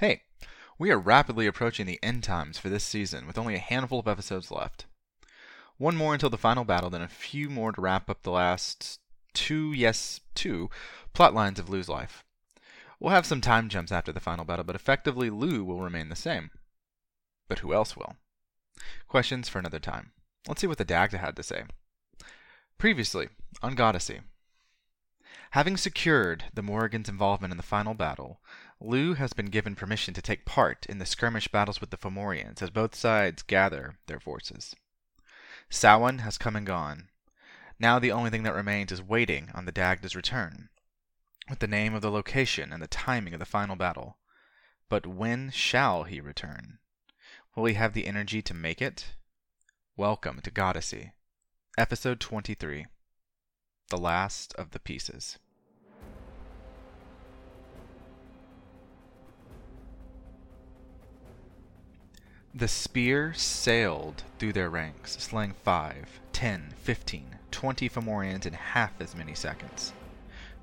Hey, we are rapidly approaching the end times for this season with only a handful of episodes left. One more until the final battle, then a few more to wrap up the last two, yes, two, plot lines of Lu's life. We'll have some time jumps after the final battle, but effectively Lu will remain the same. But who else will? Questions for another time. Let's see what the Dagda had to say. Previously, on Goddessy. Having secured the Morrigan's involvement in the final battle, Lu has been given permission to take part in the skirmish battles with the Fomorians as both sides gather their forces. Samhain has come and gone. Now the only thing that remains is waiting on the Dagda's return, with the name of the location and the timing of the final battle. But when shall he return? Will he have the energy to make it? Welcome to Goddessy, Episode 23 The Last of the Pieces. The spear sailed through their ranks, slaying five, ten, fifteen, twenty Fomorians in half as many seconds.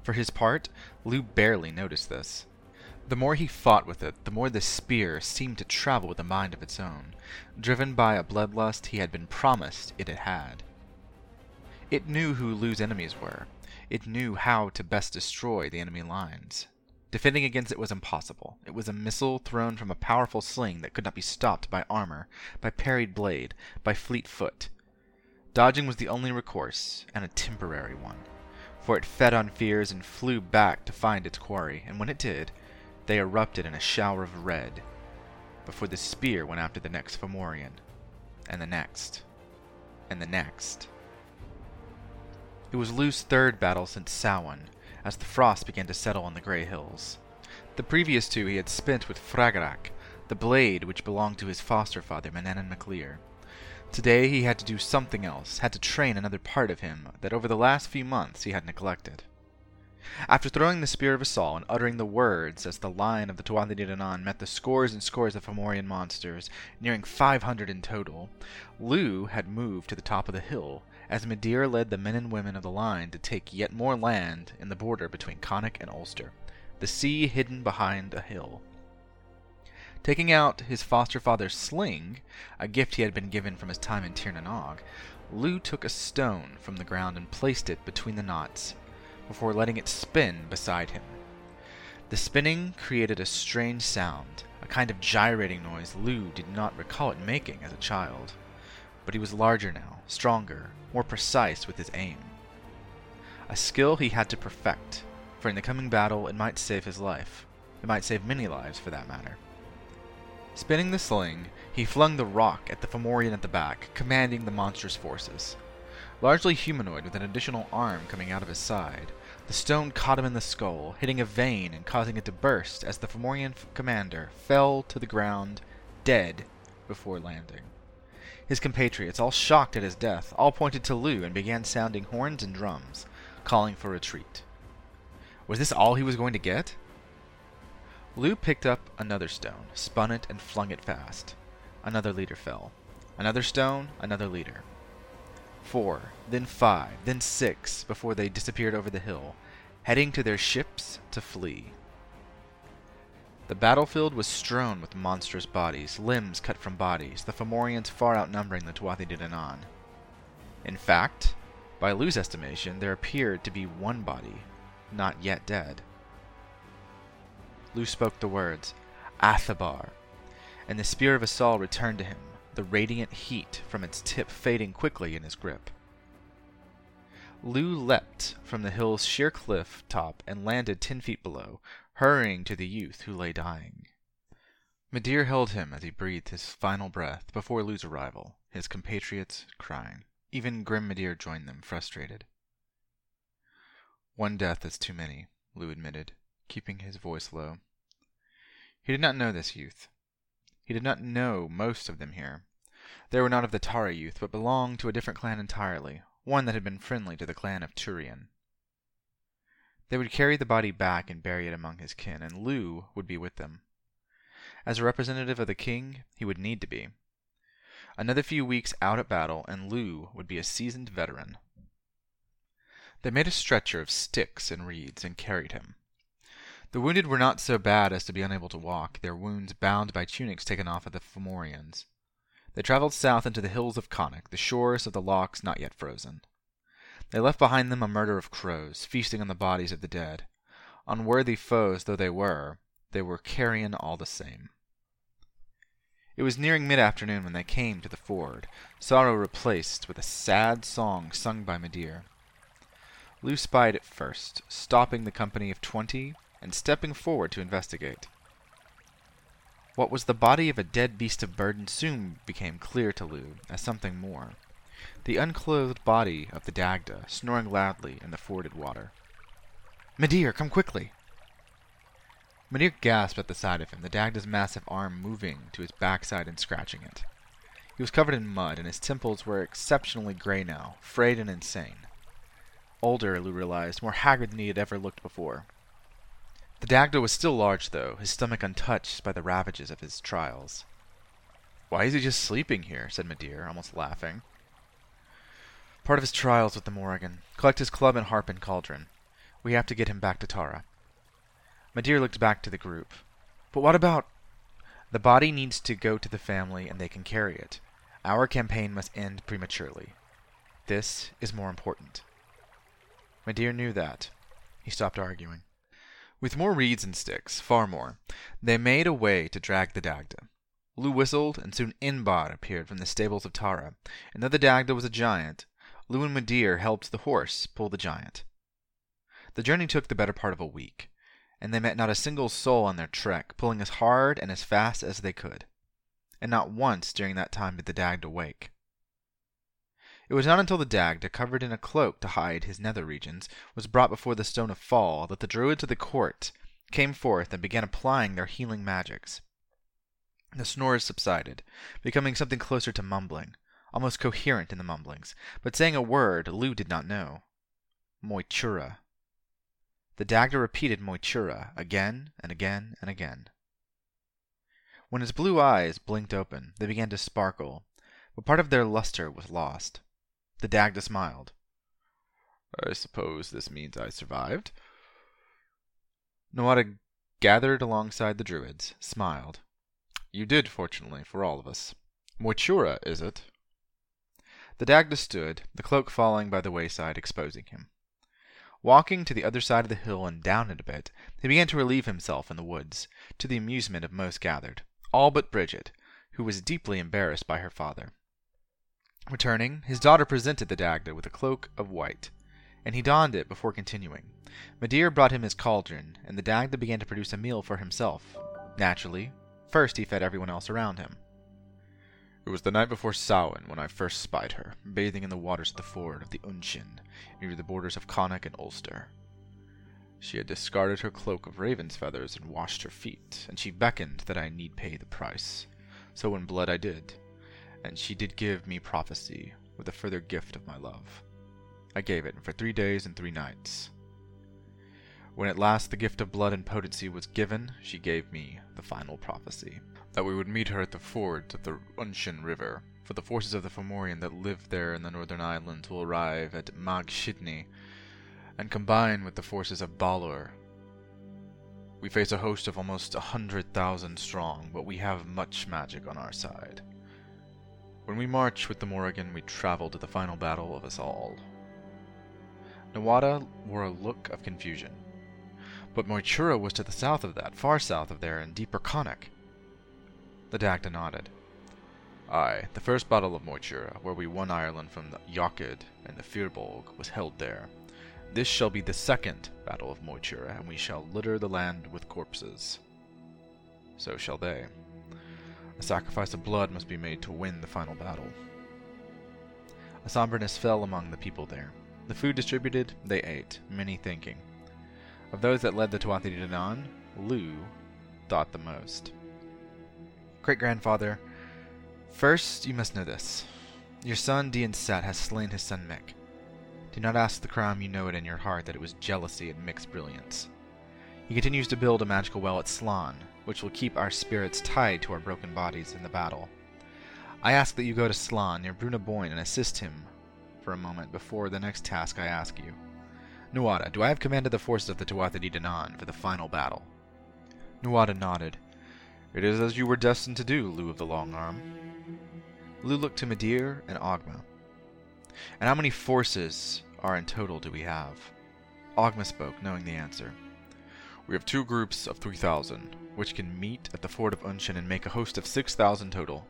For his part, Lu barely noticed this. The more he fought with it, the more the spear seemed to travel with a mind of its own, driven by a bloodlust he had been promised it had had. It knew who Lu's enemies were. It knew how to best destroy the enemy lines. Defending against it was impossible. It was a missile thrown from a powerful sling that could not be stopped by armor, by parried blade, by fleet foot. Dodging was the only recourse, and a temporary one, for it fed on fears and flew back to find its quarry, and when it did, they erupted in a shower of red, before the spear went after the next Fomorian, and the next, and the next. It was Lu's third battle since Samhain, as the frost began to settle on the Grey Hills. The previous two he had spent with Fragarach, the blade which belonged to his foster father, Manannan mac Lir. Today he had to do something else, had to train another part of him that over the last few months he had neglected. After throwing the Spear of Assault and uttering the words as the line of the Tuatha De Danann met the scores and scores of Fomorian monsters, nearing five hundred in total, Lu had moved to the top of the hill, as Midir led the men and women of the line to take yet more land in the border between Connacht and Ulster, the sea hidden behind a hill. Taking out his foster father's sling, a gift he had been given from his time in Tir na Nog, Lu took a stone from the ground and placed it between the knots, before letting it spin beside him. The spinning created a strange sound, a kind of gyrating noise Lu did not recall it making as a child. But he was larger now, stronger, more precise with his aim. A skill he had to perfect, for in the coming battle it might save his life. It might save many lives, for that matter. Spinning the sling, he flung the rock at the Fomorian at the back, commanding the monstrous forces. Largely humanoid with an additional arm coming out of his side, the stone caught him in the skull, hitting a vein and causing it to burst as the Fomorian commander fell to the ground, dead, before landing. His compatriots, all shocked at his death, all pointed to Lou and began sounding horns and drums, calling for retreat. Was this all he was going to get? Lou picked up another stone, spun it, and flung it fast. Another leader fell. Another stone, another leader. Four, then five, then six, before they disappeared over the hill, heading to their ships to flee. The battlefield was strewn with monstrous bodies, limbs cut from bodies, the Fomorians far outnumbering the Tuatha De Danann. In fact, by Lu's estimation, there appeared to be one body, not yet dead. Lu spoke the words, Athabar, and the spear of Assault returned to him, the radiant heat from its tip fading quickly in his grip. Lu leapt from the hill's sheer cliff top and landed ten feet below, hurrying to the youth who lay dying. Midir held him as he breathed his final breath before Lou's arrival, his compatriots crying. Even grim Midir joined them, frustrated. One death is too many, Lou admitted, keeping his voice low. He did not know this youth. He did not know most of them here. They were not of the Tara youth, but belonged to a different clan entirely, one that had been friendly to the clan of Turian. They would carry the body back and bury it among his kin, and Lu would be with them. As a representative of the king, he would need to be. Another few weeks out at battle, and Lu would be a seasoned veteran. They made a stretcher of sticks and reeds and carried him. The wounded were not so bad as to be unable to walk, their wounds bound by tunics taken off of the Fomorians. They traveled south into the hills of Connacht, the shores of the lochs not yet frozen. They left behind them a murder of crows, feasting on the bodies of the dead. Unworthy foes though they were, they were carrion all the same. It was nearing mid afternoon when they came to the ford, sorrow replaced with a sad song sung by Midir. Lou spied it first, stopping the company of twenty and stepping forward to investigate. What was the body of a dead beast of burden soon became clear to Lou as something more. The unclothed body of the Dagda, snoring loudly in the forded water. Midir, come quickly! Midir gasped at the sight of him, the Dagda's massive arm moving to his backside and scratching it. He was covered in mud, and his temples were exceptionally gray now, frayed and insane. Older, Lou realized, more haggard than he had ever looked before. The Dagda was still large, though, his stomach untouched by the ravages of his trials. Why is he just sleeping here? said Midir, almost laughing. Part of his trials with the Morrigan. Collect his club and harp and cauldron. We have to get him back to Tara. Midir looked back to the group. But what about... The body needs to go to the family and they can carry it. Our campaign must end prematurely. This is more important. Midir knew that. He stopped arguing. With more reeds and sticks, far more, they made a way to drag the Dagda. Lou whistled, and soon Enbarr appeared from the stables of Tara, and though the Dagda was a giant, Lou and helped the horse pull the giant. The journey took the better part of a week and they met not a single soul on their trek, pulling as hard and as fast as they could. And not once during that time did the Dagda wake. It was not until the Dagda, covered in a cloak to hide his nether regions, was brought before the Stone of Fall that the Druids of the court came forth and began applying their healing magics. The snores subsided, becoming something closer to mumbling, almost coherent in the mumblings, but saying a word Lou did not know. Moytura. The Dagda repeated Moytura again and again and again. When his blue eyes blinked open, they began to sparkle, but part of their luster was lost. The Dagda smiled. I suppose this means I survived. Nuada gathered alongside the druids, smiled. You did, fortunately, for all of us. Moytura, is it? The Dagda stood, the cloak falling by the wayside, exposing him. Walking to the other side of the hill and down it a bit, he began to relieve himself in the woods, to the amusement of most gathered, all but Bridget, who was deeply embarrassed by her father. Returning, his daughter presented the Dagda with a cloak of white, and he donned it before continuing. Midir brought him his cauldron, and the Dagda began to produce a meal for himself. Naturally, first he fed everyone else around him. It was the night before Samhain when I first spied her, bathing in the waters of the ford of the Unshin, near the borders of Connacht and Ulster. She had discarded her cloak of raven's feathers and washed her feet, and she beckoned that I need pay the price. So in blood I did, and she did give me prophecy with a further gift of my love. I gave it, and for three days and three nights. When at last the gift of blood and potency was given, she gave me the final prophecy that we would meet her at the fords of the Unshin River, for the forces of the Fomorian that live there in the northern islands will arrive at Mag Shidni and combine with the forces of Balor. We face a host of almost a hundred thousand strong, but we have much magic on our side. When we march with the Morrigan, we travel to the final battle of us all. Nuada wore a look of confusion. But Moytura was to the south of that, far south of there, in deeper Connacht. The Dagda nodded. Aye, the first battle of Moytura, where we won Ireland from the Jochid and the Firbolg, was held there. This shall be the second battle of Moytura, and we shall litter the land with corpses. So shall they. A sacrifice of blood must be made to win the final battle. A somberness fell among the people there. The food distributed, they ate, many thinking. Of those that led the Tuatha Dé Danann, Lou thought the most great grandfather, first you must know this. Your son Dian Set has slain his son Mick. Do not ask the crime, you know it in your heart that it was jealousy and Mick's brilliance. He continues to build a magical well at Slan, which will keep our spirits tied to our broken bodies in the battle. I ask that you go to Slan near Bruna Boyne and assist him for a moment before the next task I ask you. Nuada, do I have command of the forces of the Tuatha De Danann for the final battle? Nuada nodded. It is as you were destined to do, Lu of the Long Arm. Lu looked to Midir and Ogma. And how many forces are in total do we have? Ogma spoke, knowing the answer. We have two groups of 3,000, which can meet at the fort of Unshin and make a host of 6,000 total.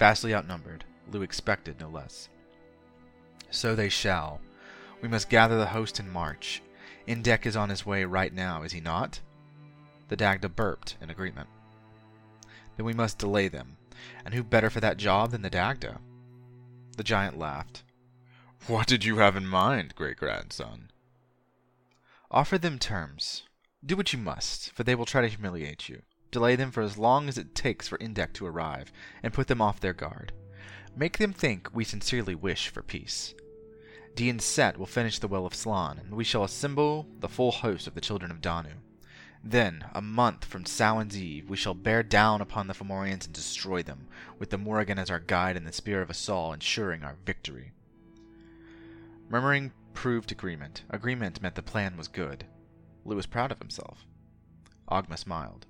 Vastly outnumbered, Lu expected no less. So they shall. We must gather the host and march. Indech is on his way right now, is he not? The Dagda burped in agreement. Then we must delay them. And who better for that job than the Dagda? The giant laughed. What did you have in mind, great grandson? Offer them terms. Do what you must, for they will try to humiliate you. Delay them for as long as it takes for Indech to arrive, and put them off their guard. Make them think we sincerely wish for peace. Dien Set will finish the Well of Slan, and we shall assemble the full host of the children of Danu. Then, a month from Samhain's Eve, we shall bear down upon the Fomorians and destroy them, with the Morrigan as our guide and the Spear of Assal ensuring our victory. Murmuring proved agreement. Agreement meant the plan was good. Lu was proud of himself. Ogma smiled.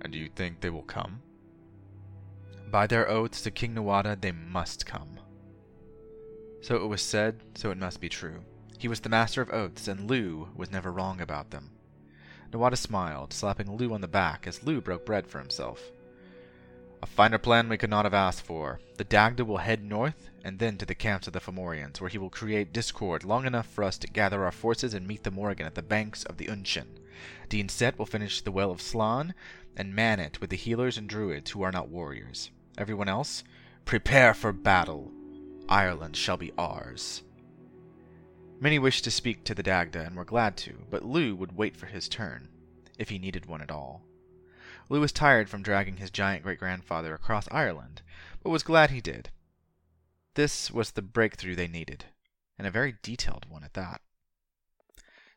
And do you think they will come? By their oaths to King Nuada, they must come. So it was said, so it must be true. He was the master of oaths, and Lu was never wrong about them. Nuada smiled, slapping Lu on the back as Lu broke bread for himself. A finer plan we could not have asked for. The Dagda will head north, and then to the camps of the Fomorians, where he will create discord long enough for us to gather our forces and meet the Morrigan at the banks of the Unshin. Dien Set will finish the Well of Slan, and man it with the healers and druids who are not warriors. Everyone else, prepare for battle. Ireland shall be ours. Many wished to speak to the Dagda and were glad to, but Lu would wait for his turn, if he needed one at all. Lu was tired from dragging his giant great grandfather across Ireland, but was glad he did. This was the breakthrough they needed, and a very detailed one at that.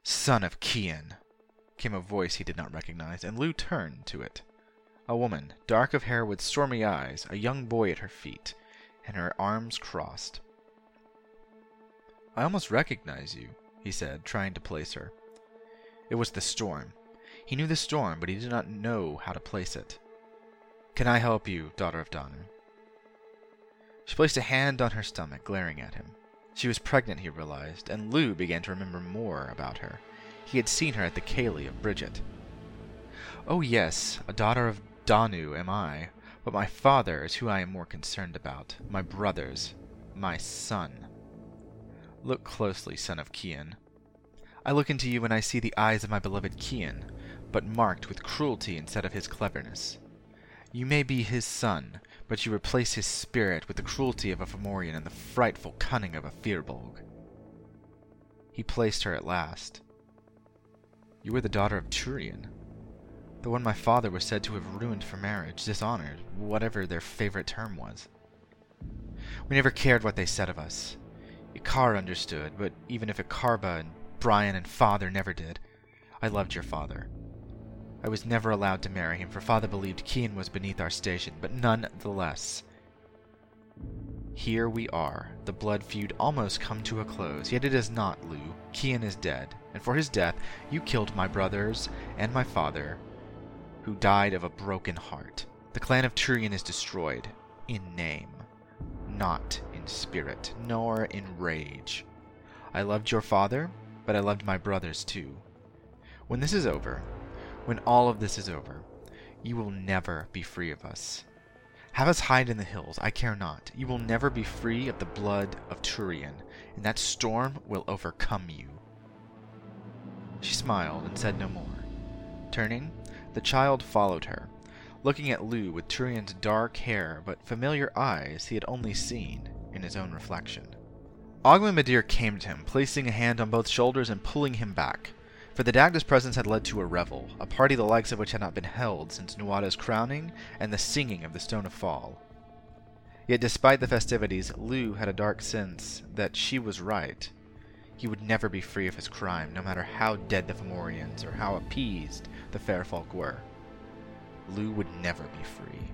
Son of Kian, came a voice he did not recognize, and Lu turned to it. A woman, dark of hair with stormy eyes, a young boy at her feet, and her arms crossed. I almost recognize you, he said, trying to place her. It was the storm. He knew the storm, but he did not know how to place it. Can I help you, daughter of Danu? She placed a hand on her stomach, glaring at him. She was pregnant, he realized, and Lu began to remember more about her. He had seen her at the Kaylee of Bridget. Oh yes, a daughter of Danu am I, but my father is who I am more concerned about. My brothers. My son. Look closely, son of Kian. I look into you and I see the eyes of my beloved Kian, but marked with cruelty instead of his cleverness. You may be his son, but you replace his spirit with the cruelty of a Fomorian and the frightful cunning of a Firbolg. He placed her at last. You were the daughter of Turian the one my father was said to have ruined for marriage, dishonored, whatever their favorite term was. We never cared what they said of us. Iuchar understood, but even if Iucharba and Brian and father never did, I loved your father. I was never allowed to marry him, for father believed Kian was beneath our station, but none the less. Here we are, the blood feud almost come to a close, yet it is not, Lu. Kian is dead, and for his death you killed my brothers and my father, who died of a broken heart. The clan of Turian is destroyed, in name, not spirit, nor in rage. I loved your father, but I loved my brothers too. When this is over, when all of this is over, you will never be free of us. Have us hide in the hills, I care not. You will never be free of the blood of Turian, and that storm will overcome you. She smiled and said no more. Turning, the child followed her, looking at Lou with Turian's dark hair but familiar eyes he had only seen in his own reflection. Ogma Midir came to him, placing a hand on both shoulders and pulling him back. For the Dagda's presence had led to a revel, a party the likes of which had not been held since Nuada's crowning and the singing of the Stone of Fall. Yet despite the festivities, Lu had a dark sense that she was right, he would never be free of his crime, no matter how dead the Fomorians or how appeased the fair folk were. Lu would never be free.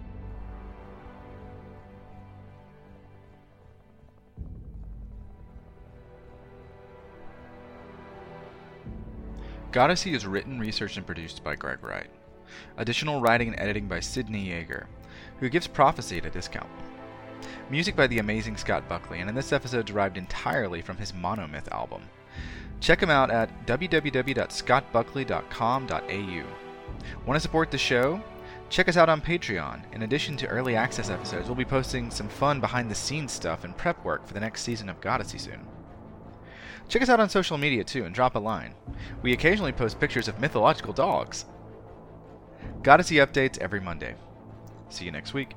Goddessy is written, researched, and produced by Greg Wright. Additional writing and editing by Sidney Yeager, who gives Prophecy at a discount. Music by the amazing Scott Buckley, and in this episode derived entirely from his Monomyth album. Check him out at www.scottbuckley.com.au. Want to support the show? Check us out on Patreon. In addition to early access episodes, we'll be posting some fun behind the scenes stuff and prep work for the next season of Goddessy soon. Check us out on social media too and drop a line. We occasionally post pictures of mythological dogs. Goddessy updates every Monday. See you next week.